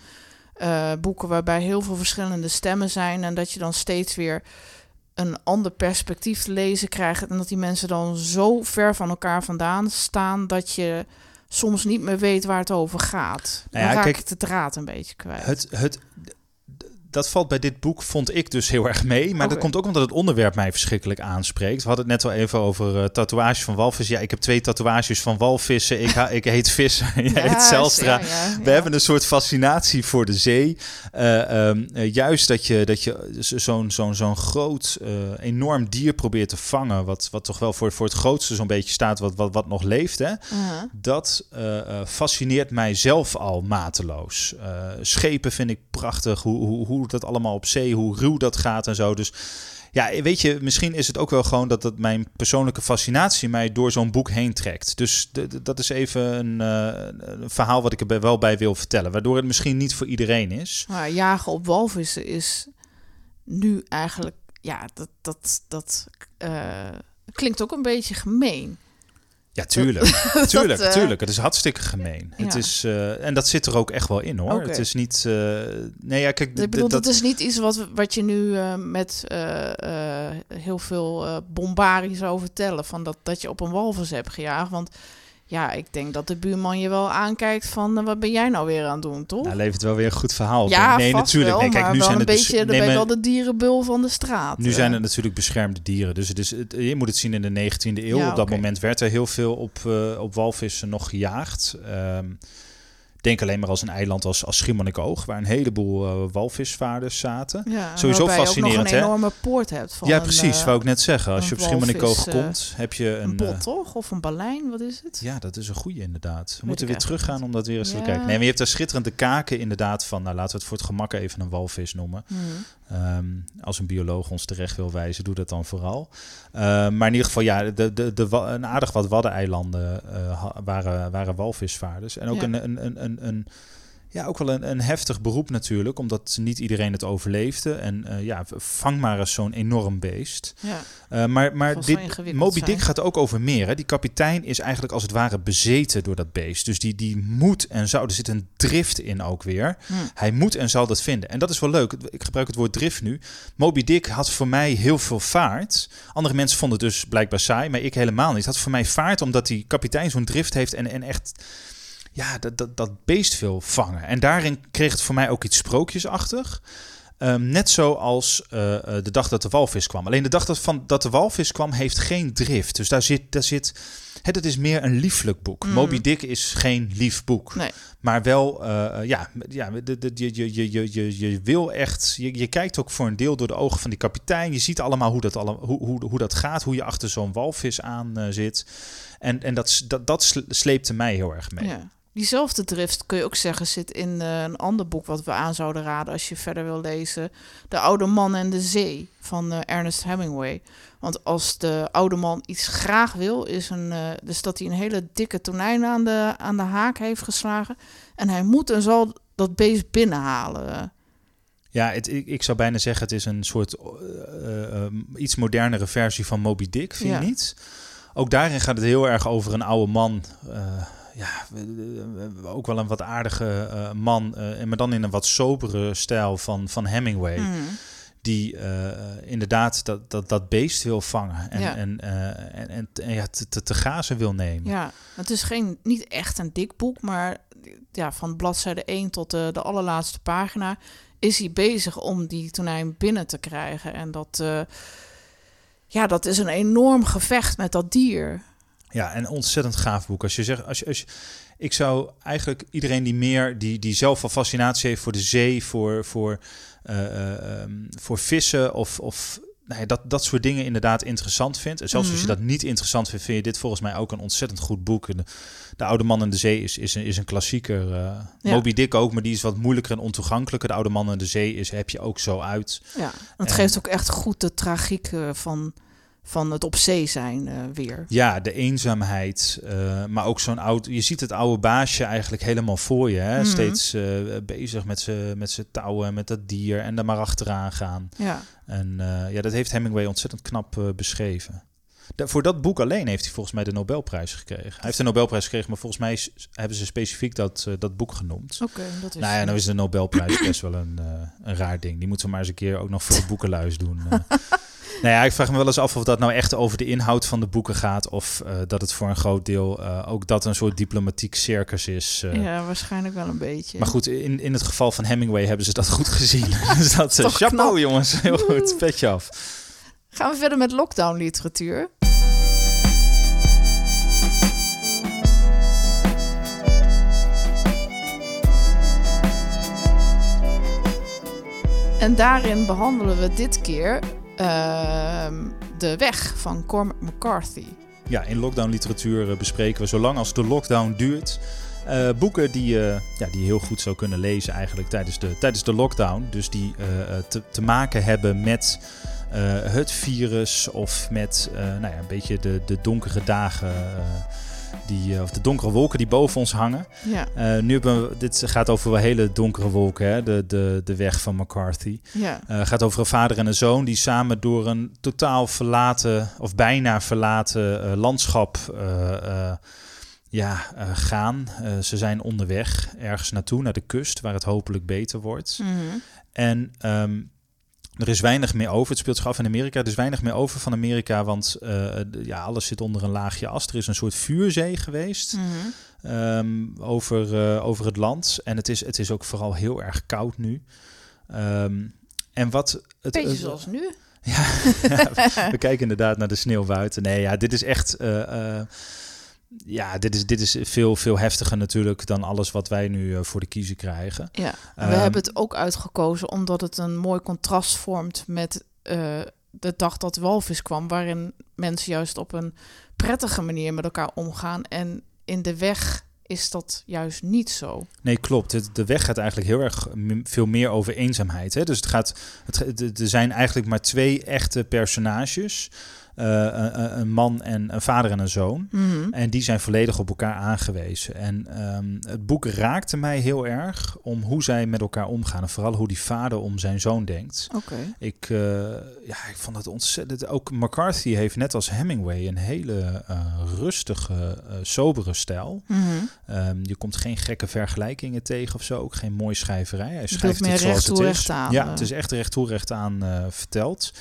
uh, boeken waarbij heel veel verschillende stemmen zijn. En dat je dan steeds weer een ander perspectief te lezen krijgt. En dat die mensen dan zo ver van elkaar vandaan staan dat je soms niet meer weet waar het over gaat. Dan Nou ja, raak kijk, ik de draad een beetje kwijt. Het, het, dat valt bij dit boek, vond ik dus heel erg mee. Maar dat komt ook omdat het onderwerp mij verschrikkelijk aanspreekt. We hadden het net al even over uh, tatoeages van walvissen. Ja, ik heb twee tatoeages van walvissen. Ik, ha- ik heet Visser, jij *laughs* Ja, heet Zelstra. ja, ja, We hebben een soort fascinatie voor de zee. Uh, um, uh, juist dat je, dat je zo'n zo'n zo'n groot, enorm dier probeert te vangen... wat, wat toch wel voor, voor het grootste zo'n beetje staat wat, wat, wat nog leeft... Hè? Uh-huh. dat fascineert mij zelf al mateloos. Schepen vind ik prachtig, hoe, hoe, hoe dat allemaal op zee, hoe ruw dat gaat en zo. Dus Ja, weet je, misschien is het ook wel gewoon dat, dat mijn persoonlijke fascinatie mij door zo'n boek heen trekt. Dus dat is even een, eh, een verhaal wat ik er wel bij wil vertellen. Waardoor het misschien niet voor iedereen is. Maar jagen op walvissen is nu eigenlijk, ja, dat, dat, dat eh, klinkt ook een beetje gemeen. Ja, tuurlijk. *laughs* tuurlijk, eh, tuurlijk. Het is hartstikke gemeen. Het is, eh, en dat zit er ook echt wel in hoor. Het is niet. eh, nee, ja, kijk, Ik bedoel, dat, dat is niet iets wat, wat je nu met heel veel bombarie zou vertellen. Van dat, dat je op een walvis hebt gejaagd. Want ja, ik denk dat de buurman je wel aankijkt van... eh, wat ben jij nou weer aan het doen, toch? nou, levert wel weer een goed verhaal. op. ja, nee, natuurlijk. wel, nee, kijk, maar nu wel zijn een het bes- beetje, dan ben je wel de dierenbul van de straat. Nu zijn het natuurlijk beschermde dieren. Dus het je moet het zien in de 19e eeuw. Ja, op dat moment werd er heel veel op, eh, op walvissen nog gejaagd. Ehm, denk alleen maar als een eiland als, als Schiermonnikoog, waar een heleboel eh, walvisvaarders zaten. ja, sowieso je fascinerend, ook nog een hè? enorme poort hebt van ja, een, precies. eh, wou ik net zeggen. Als een je op Schiermonnikoog eh, komt, heb je een... een bot, toch? Of een balijn, wat is het? ja, dat is een goede inderdaad. We moeten weer teruggaan om dat weer eens te kijken. Nee, maar je hebt daar schitterende kaken inderdaad van. Nou, laten we het voor het gemak even een walvis noemen. Hmm. Ehm, als een bioloog ons terecht wil wijzen, doe dat dan vooral. Ehm, maar in ieder geval, ja, de, de, de, een aardig wat waddeneilanden ha- waren, waren walvisvaarders. En ook Ja. een, een, een, een, een, ja, ook wel een, een heftig beroep natuurlijk, omdat niet iedereen het overleefde. En eh, ja, vang maar eens zo'n enorm beest. Ja. Eh, maar maar dit, Moby Dick zijn. gaat ook over meer. Hè? Die kapitein is eigenlijk als het ware bezeten door dat beest. Dus die, die moet en zou, er zit een drift in ook weer. Hm. Hij moet en zal dat vinden. En dat is wel leuk. Ik gebruik het woord drift nu. Moby Dick had voor mij heel veel vaart. Andere mensen vonden het dus blijkbaar saai, maar ik helemaal niet. Het had voor mij vaart omdat die kapitein zo'n drift heeft en, en echt ja, dat, dat, dat beest wil vangen. En daarin kreeg het voor mij ook iets sprookjesachtig. Ehm, net zoals eh, eh, de dag dat de walvis kwam. Alleen de dag dat, van, dat de walvis kwam heeft geen drift. Dus daar zit... Daar zit het, het is meer een lieflijk boek. Mm. Moby Dick is geen lief boek. Nee. Maar wel, eh, ja, ja de, de, je, je, je, je, je, je wil echt... Je, je kijkt ook voor een deel door de ogen van die kapitein. Je ziet allemaal hoe dat, alle, hoe, hoe, hoe dat gaat. Hoe je achter zo'n walvis aan zit. En, en dat, dat, dat sle- sleepte mij heel erg mee. Ja. Diezelfde drift kun je ook zeggen zit in eh, een ander boek wat we aan zouden raden als je verder wil lezen. De Oude Man en de Zee van eh, Ernest Hemingway. Want als de oude man iets graag wil, is een, eh, dus dat hij een hele dikke tonijn aan de, aan de haak heeft geslagen. En hij moet en zal dat beest binnenhalen. Ja, het, ik, ik zou bijna zeggen, het is een soort eh, eh, eh, iets modernere versie van Moby Dick, vind Ja. je niet? Ook daarin gaat het heel erg over een oude man. Ja, ook wel een wat aardige eh, man, eh, maar dan in een wat sobere stijl van, van Hemingway. Hmm. Die eh, inderdaad dat, dat, dat beest wil vangen en, Ja. en, en, en, en ja, te, te, te gazen wil nemen. Ja, het is geen, niet echt een dik boek, maar ja, van bladzijde 1 tot de, de allerlaatste pagina is hij bezig om die tonijn binnen te krijgen. En dat, ja, dat is een enorm gevecht met dat dier. Ja, en ontzettend gaaf boek. Als je zegt, als je, als je, ik zou eigenlijk iedereen die meer, die, die zelf al fascinatie heeft voor de zee, voor, voor, eh, eh, ehm, voor vissen of, of nou ja, dat, dat soort dingen inderdaad interessant vindt. En zelfs als je Mhm. dat niet interessant vindt, vind je dit volgens mij ook een ontzettend goed boek. En De, de Oude Man in de Zee is, is, een, is een klassieker. Ja. Moby Dick ook, maar die is wat moeilijker en ontoegankelijker. De Oude Man in de Zee is, heb je ook zo uit. Ja, het En- geeft ook echt goed de tragiek van, van het op zee zijn eh, weer. Ja, de eenzaamheid, eh, maar ook zo'n oud... Je ziet het oude baasje eigenlijk helemaal voor je. Hè? Mhm. Steeds eh, bezig met zijn met touwen, met dat dier en daar maar achteraan gaan. Ja, En ja, dat heeft Hemingway ontzettend knap beschreven. Voor dat boek alleen heeft hij volgens mij de Nobelprijs gekregen. Hij heeft de Nobelprijs gekregen, maar volgens mij hebben ze specifiek dat, eh, dat boek genoemd. oké. dat is Nou ja, nou is de Nobelprijs best wel een, eh, een raar ding. Die moeten we maar eens een keer ook nog voor de boekenluis doen. eh. *laughs* nou ja, ik vraag me wel eens af of dat nou echt over de inhoud van de boeken gaat. Of dat het voor een groot deel ook dat een soort diplomatiek circus is. ja, waarschijnlijk wel een beetje. Maar goed, in, in het geval van Hemingway hebben ze dat goed gezien. *laughs* *laughs* dus dat chapeau knap. jongens, heel goed, petje af. Gaan we verder met lockdown literatuur. En daarin behandelen we dit keer ehm, De Weg van Cormac McCarthy. Ja, in lockdown literatuur eh, bespreken we zolang als de lockdown duurt. eh, boeken die, eh, ja, die je heel goed zou kunnen lezen eigenlijk tijdens de, tijdens de lockdown. Dus die te, te maken hebben met het virus of met nou ja, een beetje de, de donkere dagen die, eh, of de donkere wolken die boven ons hangen. Ja. Uh, nu hebben we, dit gaat over wel hele donkere wolken, hè? De, de, de weg van McCarthy. Ja. Uh, gaat over een vader en een zoon die samen door een totaal verlaten of bijna verlaten landschap ja, gaan. ze zijn onderweg ergens naartoe, naar de kust, waar het hopelijk beter wordt. Mhm. En um, er is weinig meer over. Het speelt zich af in Amerika. Er is weinig meer over van Amerika, want uh, ja, alles zit onder een laagje as. Er is een soort vuurzee geweest Mhm. um, over, uh, over het land. En het is, het is ook vooral heel erg koud nu. Um, en wat het, Beetje zoals nu. Ja, *laughs* *laughs* we kijken inderdaad naar de sneeuw buiten. Nee, ja, dit is echt. Ja, dit is, dit is veel, veel heftiger natuurlijk dan alles wat wij nu uh, voor de kiezer krijgen. Ja, we um, hebben het ook uitgekozen omdat het een mooi contrast vormt met uh, de dag dat walvis kwam, waarin mensen juist op een prettige manier met elkaar omgaan. En in de weg is dat juist niet zo. Nee, klopt. De weg gaat eigenlijk heel erg veel meer over eenzaamheid. Hè? Dus het gaat, het, er zijn eigenlijk maar twee echte personages. Uh, een, een, man en een vader en een zoon. Mm -hmm. En die zijn volledig op elkaar aangewezen. En um, het boek raakte mij heel erg om hoe zij met elkaar omgaan. En vooral hoe die vader om zijn zoon denkt. Okay. Ik, uh, ja, ik vond het ontzettend. Ook McCarthy heeft net als Hemingway een hele uh, rustige, sobere stijl. Mm -hmm. um, je komt geen gekke vergelijkingen tegen of zo. Ook geen mooie schrijverij. Hij schrijft het zoals het is. Aan, ja, het is echt recht toe recht aan verteld.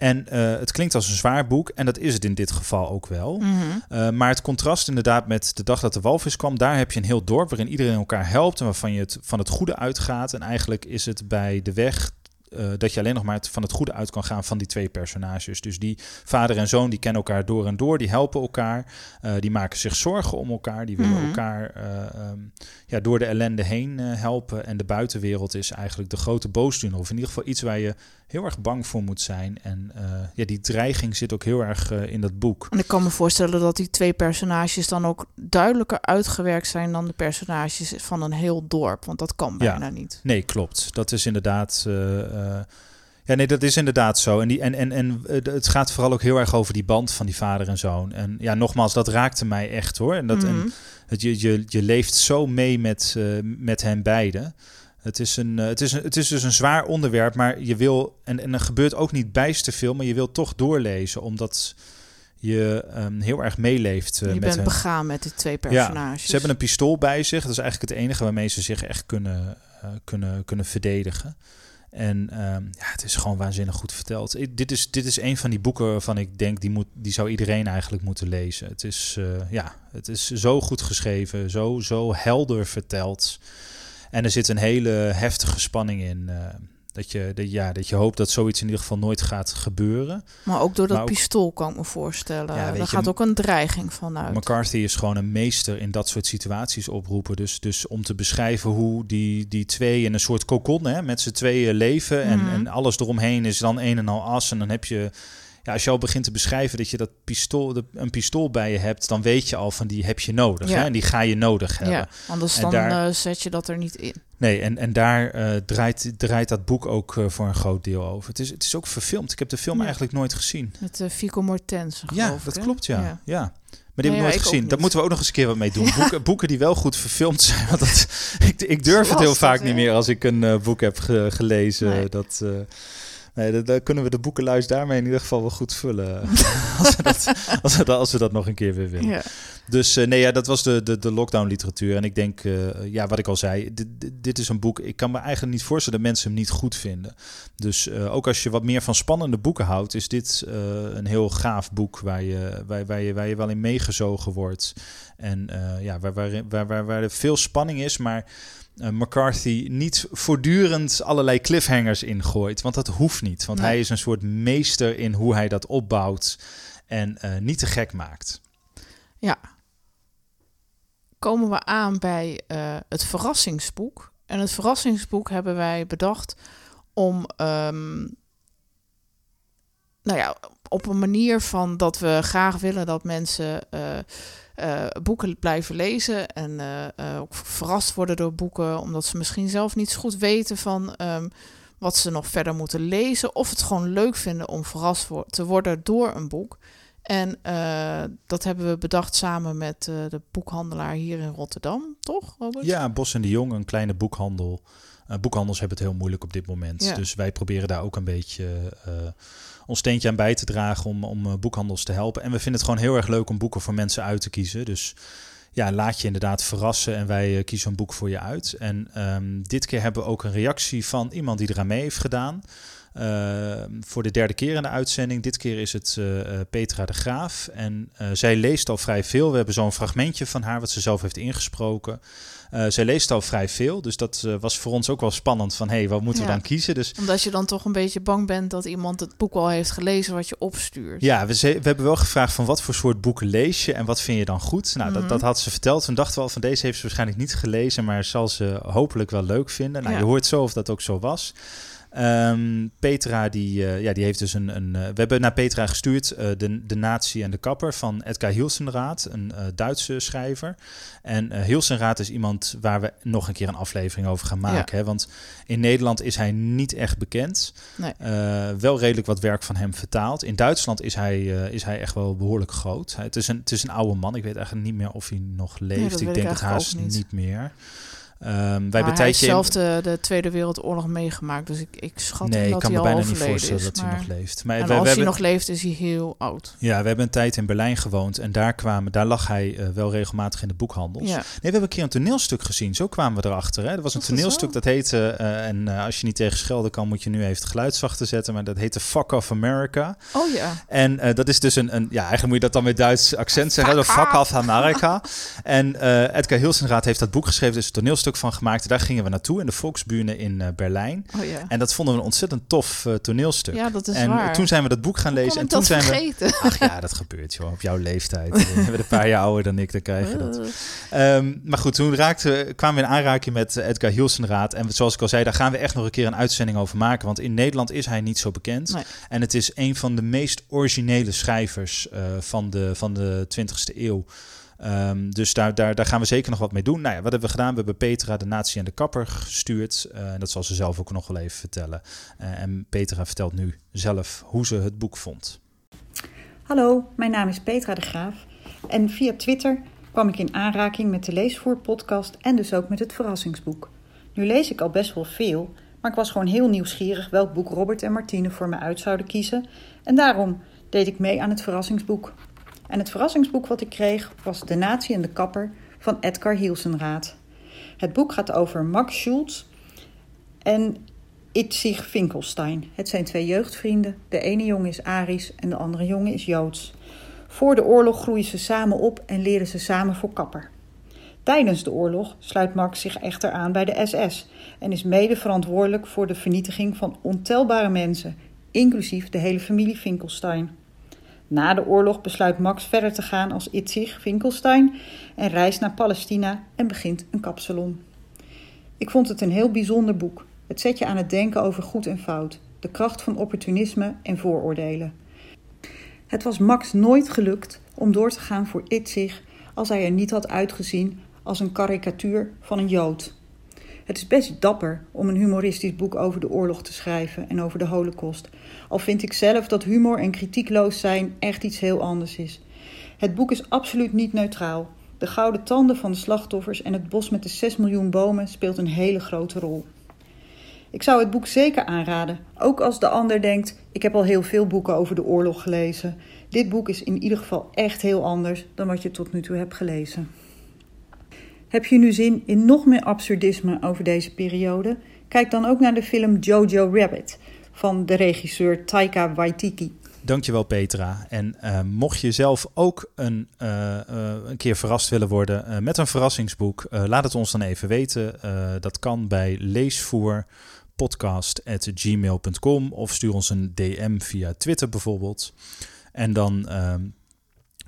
En uh, het klinkt als een zwaar boek, en dat is het in dit geval ook wel. Mm -hmm. uh, maar het contrast inderdaad met de dag dat de walvis kwam, daar heb je een heel dorp waarin iedereen elkaar helpt en waarvan je het van het goede uitgaat. En eigenlijk is het bij de weg uh, dat je alleen nog maar van het goede uit kan gaan van die twee personages. Dus die vader en zoon, die kennen elkaar door en door, die helpen elkaar, uh, die maken zich zorgen om elkaar, die willen Mhm. elkaar uh, um, ja, door de ellende heen helpen. En de buitenwereld is eigenlijk de grote boosdoener, of in ieder geval iets waar je heel erg bang voor moet zijn. En ja, die dreiging zit ook heel erg in dat boek. En ik kan me voorstellen dat die twee personages dan ook duidelijker uitgewerkt zijn dan de personages van een heel dorp, want dat kan bijna ja. niet. Nee, klopt. Dat is inderdaad. Uh, ja, nee, dat is inderdaad zo. En, die, en, en, en het gaat vooral ook heel erg over die band van die vader en zoon. En ja, nogmaals, dat raakte mij echt hoor. En, dat, Mhm. en het, je, je, je leeft zo mee met, uh, met hen beiden. Het is, een, het, is een, het is dus een zwaar onderwerp, maar je wil, en, en er gebeurt ook niet bijster veel, maar je wil toch doorlezen, omdat je um, heel erg meeleeft. Uh, je met bent hen. begaan met die twee personages. Ja, ze hebben een pistool bij zich. Dat is eigenlijk het enige waarmee ze zich echt kunnen, uh, kunnen, kunnen verdedigen. En um, ja, het is gewoon waanzinnig goed verteld. Dit, is, dit is een van die boeken waarvan ik denk, die, moet, die zou iedereen eigenlijk moeten lezen. Het is, uh, ja, het is zo goed geschreven, zo, zo helder verteld. En er zit een hele heftige spanning in. Uh, dat je, dat, ja, dat je hoopt dat zoiets in ieder geval nooit gaat gebeuren. Maar ook door dat ook, pistool kan ik me voorstellen. Ja, Daar gaat ook een dreiging van uit. McCarthy is gewoon een meester in dat soort situaties oproepen. Dus, dus om te beschrijven hoe die, die twee in een soort kokon hè, met z'n tweeën leven. En, Mhm. mm. en alles eromheen is dan een en al as. En dan heb je... Ja, als je al begint te beschrijven dat je dat pistool, de, een pistool bij je hebt, dan weet je al van die heb je nodig. Ja. Hè? En die ga je nodig hebben. Ja, anders En dan daar- uh, zet je dat er niet in. Nee, en, en daar uh, draait, draait dat boek ook uh, voor een groot deel over. Het is, het is ook verfilmd. Ik heb de film Ja. eigenlijk nooit gezien. Met Fico Mortensen, Ja, dat ik, klopt, ja. ja. Maar die heb ik ja, nooit gezien. Daar moeten we ook nog eens een keer wat mee doen. Boeken, boeken die wel goed verfilmd zijn. Want dat, *laughs* ik, ik durf het heel vaak niet meer als ik een uh, boek heb ge, gelezen. Nee. Dat, uh, nee, dan kunnen we de boekenluis daarmee in ieder geval wel goed vullen. *laughs* als, we dat, als, we dat, als we dat nog een keer weer willen. Ja. Dus uh, nee, ja, dat was de, de, de lockdown literatuur. En ik denk, uh, ja, wat ik al zei, dit, dit, is een boek. Ik kan me eigenlijk niet voorstellen dat mensen hem niet goed vinden. Dus uh, ook als je wat meer van spannende boeken houdt, is dit een heel gaaf boek waar je, waar, waar, je, waar je wel in meegezogen wordt. En ja, waar, waar, waar, waar, waar er veel spanning is, maar. Uh, McCarthy niet voortdurend allerlei cliffhangers ingooit. Want dat hoeft niet. Want Nee. hij is een soort meester in hoe hij dat opbouwt. En uh, niet te gek maakt. Ja. Komen we aan bij uh, het verrassingsboek. En het verrassingsboek hebben wij bedacht om. Um, nou ja, op een manier van dat we graag willen dat mensen uh, uh, boeken blijven lezen en uh, ook verrast worden door boeken, omdat ze misschien zelf niet zo goed weten van um, wat ze nog verder moeten lezen, of het gewoon leuk vinden om verrast te worden door een boek. En eh, dat hebben we bedacht samen met eh, de boekhandelaar hier in Rotterdam, toch, Robert? Ja, Bos en de Jong, een kleine boekhandel. Eh, boekhandels hebben het heel moeilijk op dit moment. Ja. Dus wij proberen daar ook een beetje eh, ons steentje aan bij te dragen om, om eh, boekhandels te helpen. En we vinden het gewoon heel erg leuk om boeken voor mensen uit te kiezen. Dus ja, laat je inderdaad verrassen en wij kiezen een boek voor je uit. En ehm, dit keer hebben we ook een reactie van iemand die eraan mee heeft gedaan. Eh, voor de derde keer in de uitzending. Dit keer is het Petra de Graaf. En zij leest al vrij veel. We hebben zo'n fragmentje van haar wat ze zelf heeft ingesproken. Eh, zij leest al vrij veel. Dus dat eh, was voor ons ook wel spannend. Van hé, hey, wat moeten we dan kiezen? Dus Omdat je dan toch een beetje bang bent dat iemand het boek al heeft gelezen wat je opstuurt. ja, we, hebben wel gevraagd van wat voor soort boeken lees je en wat vind je dan goed? Nou, Mhm. dat, dat had ze verteld. Toen dachten we al van deze heeft ze waarschijnlijk niet gelezen, maar zal ze hopelijk wel leuk vinden. Nou, Ja. je hoort zo of dat ook zo was. Ehm, Petra, die, eh, ja, die heeft dus een. een eh, we hebben naar Petra gestuurd eh, de, de Natie en de Kapper van Edgar Hilsenraad, een Duitse schrijver. En Hilsenraad is iemand waar we nog een keer een aflevering over gaan maken. Hè? Want in Nederland is hij niet echt bekend. Nee. Wel redelijk wat werk van hem vertaald. In Duitsland is hij, is hij echt wel behoorlijk groot. Hij, het, is een, het is een oude man. Ik weet eigenlijk niet meer of hij nog leeft. ik denk het haast niet. meer. Ehm, wij hij heeft zelf de, de Tweede Wereldoorlog meegemaakt, dus ik, ik schat nee, hem ik dat kan hij me al bijna niet voorstellen is. dat hij nog leeft. Maar en als hij hebben, nog leeft, is hij heel oud. ja, we hebben een tijd in Berlijn gewoond en daar, kwamen, daar lag hij eh, wel regelmatig in de boekhandels. Ja. Nee, we hebben een keer een toneelstuk gezien. Zo kwamen we erachter. Hè. Er was een dat toneelstuk dat heette... eh, en eh, als je niet tegen schelden kan, moet je nu even het geluid zachter zetten. Maar dat heette Fuck of America. Oh ja. En dat is dus een, een... Ja, eigenlijk moet je dat dan met Duits accent zeggen. Fuck, fuck off America. *laughs* en Edgar Hilsenraad heeft dat boek geschreven. Is een toneelstuk van gemaakt. Daar gingen we naartoe in de Volksbühne in eh, Berlijn. Oh ja. En dat vonden we een ontzettend tof eh, toneelstuk. Ja, dat is en waar. toen zijn we dat boek gaan Hoe lezen. En toen zijn we... Ach ja, dat gebeurt joh. Op jouw leeftijd. Eh, Je bent een paar jaar ouder dan ik, dan krijg je dat. Eh, Ehm, maar goed, toen raakte, kwamen we in aanraking met Edgar Hilsenraad. En zoals ik al zei, daar gaan we echt nog een keer een uitzending over maken. Want in Nederland is hij niet zo bekend. Nee. En het is een van de meest originele schrijvers van, de, van de 20e eeuw. Ehm, dus daar, daar, daar gaan we zeker nog wat mee doen. Nou ja, wat hebben we gedaan? We hebben Petra, de Natie en de Kapper gestuurd. Eh, dat zal ze zelf ook nog wel even vertellen. Eh, en Petra vertelt nu zelf hoe ze het boek vond. Hallo, mijn naam is Petra de Graaf en via Twitter kwam ik in aanraking met de Leesvoer-podcast en dus ook met het verrassingsboek. Nu lees ik al best wel veel, maar ik was gewoon heel nieuwsgierig welk boek Robert en Martine voor me uit zouden kiezen en daarom deed ik mee aan het verrassingsboek. En het verrassingsboek wat ik kreeg was De Natie en de Kapper van Edgar Hielsenraad. Het boek gaat over Max Schulz en Itzig Finkelstein. Het zijn twee jeugdvrienden. De ene jongen is Arisch en de andere jongen is Joods. Voor de oorlog groeien ze samen op en leren ze samen voor kapper. Tijdens de oorlog sluit Max zich echter aan bij de SS en is mede verantwoordelijk voor de vernietiging van ontelbare mensen, inclusief de hele familie Finkelstein. Na de oorlog besluit Max verder te gaan als Itzig Finkelstein en reist naar Palestina en begint een kapsalon. Ik vond het een heel bijzonder boek. Het zet je aan het denken over goed en fout, de kracht van opportunisme en vooroordelen. Het was Max nooit gelukt om door te gaan voor Itzig als hij er niet had uitgezien als een karikatuur van een Jood. Het is best dapper om een humoristisch boek over de oorlog te schrijven en over de Holocaust. Al vind ik zelf dat humor en kritiekloos zijn echt iets heel anders is. Het boek is absoluut niet neutraal. De gouden tanden van de slachtoffers en het bos met de 6 miljoen bomen speelt een hele grote rol. Ik zou het boek zeker aanraden, ook als de ander denkt: ik heb al heel veel boeken over de oorlog gelezen. Dit boek is in ieder geval echt heel anders dan wat je tot nu toe hebt gelezen. Heb je nu zin in nog meer absurdisme over deze periode? Kijk dan ook naar de film Jojo Rabbit van de regisseur Taika Waititi. Dankjewel Petra. En uh, mocht je zelf ook een, uh, uh, een keer verrast willen worden met een verrassingsboek, laat het ons dan even weten. dat kan bij leesvoerpodcast.gmail.com of stuur ons een DM via Twitter bijvoorbeeld. En dan ehm,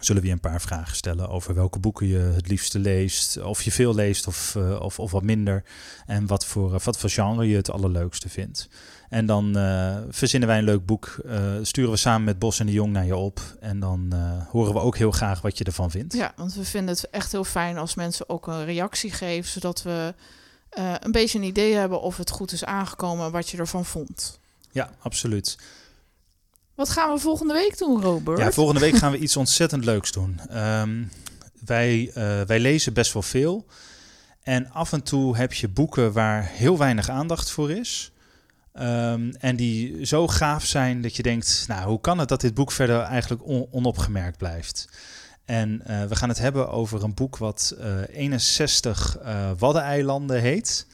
zullen we je een paar vragen stellen over welke boeken je het liefste leest. Of je veel leest of, uh, of, of, wat minder. En wat voor, uh, wat voor genre je het allerleukste vindt. En dan uh, verzinnen wij een leuk boek. sturen we samen met Bos en de Jong naar je op. En dan horen we ook heel graag wat je ervan vindt. Ja, want we vinden het echt heel fijn als mensen ook een reactie geven. Zodat we eh, een beetje een idee hebben of het goed is aangekomen en wat je ervan vond. Ja, absoluut. Wat gaan we volgende week doen, Robert? Ja, volgende week gaan we iets ontzettend leuks doen. Ehm, wij, eh, wij lezen best wel veel. En af en toe heb je boeken waar heel weinig aandacht voor is. Ehm, en die zo gaaf zijn dat je denkt, nou, hoe kan het dat dit boek verder eigenlijk on- onopgemerkt blijft? En eh, we gaan het hebben over een boek wat eh 61 eh Waddeneilanden heet.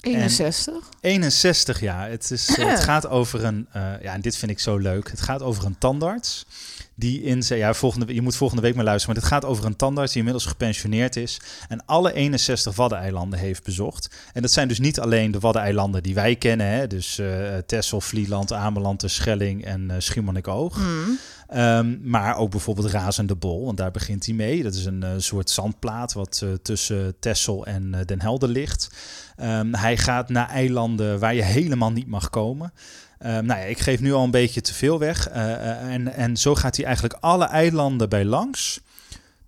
61. 61 jaar. Het, is, eh, het gaat over een, eh, ja, en dit vind ik zo leuk. Het gaat over een tandarts die in zijn, ja, volgende, je moet volgende week maar luisteren, maar het gaat over een tandarts die inmiddels gepensioneerd is en alle 61 Waddeneilanden heeft bezocht. En dat zijn dus niet alleen de Waddeneilanden die wij kennen, hè, dus eh Texel, Vlieland, Ameland, de Schelling en uh, Schiermonnikoog. Hmm. Ehm, maar ook bijvoorbeeld Razende Bol, want daar begint hij mee. Dat is een eh, soort zandplaat wat eh, tussen Texel en eh, Den Helder ligt. Ehm, hij gaat naar eilanden waar je helemaal niet mag komen. Ehm, nou ja, ik geef nu al een beetje te veel weg. En, en zo gaat hij eigenlijk alle eilanden bij langs.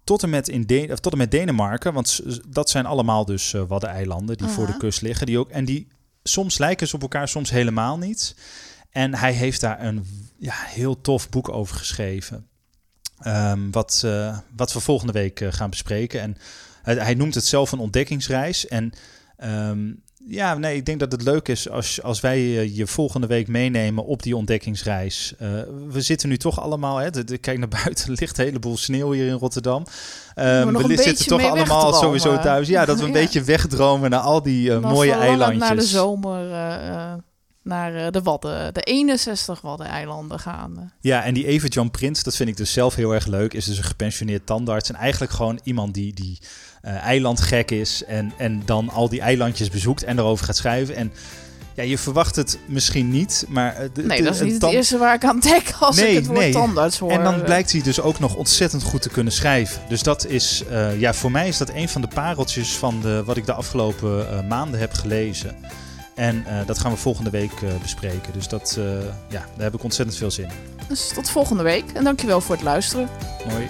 Tot en met, in De- of tot en met Denemarken. Want dat zijn allemaal dus Waddeneilanden die voor de kust liggen. Die ook, en die soms lijken ze op elkaar, soms helemaal niet. En hij heeft daar een ja, heel tof boek over geschreven. Ehm, wat, eh, wat we volgende week eh, gaan bespreken. En hij, hij noemt het zelf een ontdekkingsreis. En ehm, ja, nee, ik denk dat het leuk is als, als wij eh, je volgende week meenemen op die ontdekkingsreis. Eh, we zitten nu toch allemaal, hè, de, de- kijk naar buiten, er *laughs* ligt een heleboel sneeuw hier in Rotterdam. Ehm, nog we beetje zitten toch allemaal sowieso thuis. Ja, dat we een *laughs* Ja. beetje wegdromen naar al die mooie eilandjes. naar de zomer, eh, naar eh, de Wadden, de 61 Waddeneilanden gaan. Ja, en die Evert-Jan Prins, dat vind ik dus zelf heel erg leuk. Is dus een gepensioneerd tandarts. En eigenlijk gewoon iemand die, die eh, eilandgek is. En, en dan al die eilandjes bezoekt en erover gaat schrijven. En ja, je verwacht het misschien niet, maar... eh, de- Nee, de- dat is niet het eerste waar ik aan denk *laughs* als Nee, ik het woord nee. tandarts hoor. En dan blijkt hij dus ook nog ontzettend goed te kunnen schrijven. Dus dat is, ja, voor mij is dat een van de pareltjes van de, wat ik de afgelopen maanden heb gelezen. En eh, dat gaan we volgende week eh, bespreken. Dus dat, eh, ja, daar heb ik ontzettend veel zin in. Dus tot volgende week en dankjewel voor het luisteren. Mooi.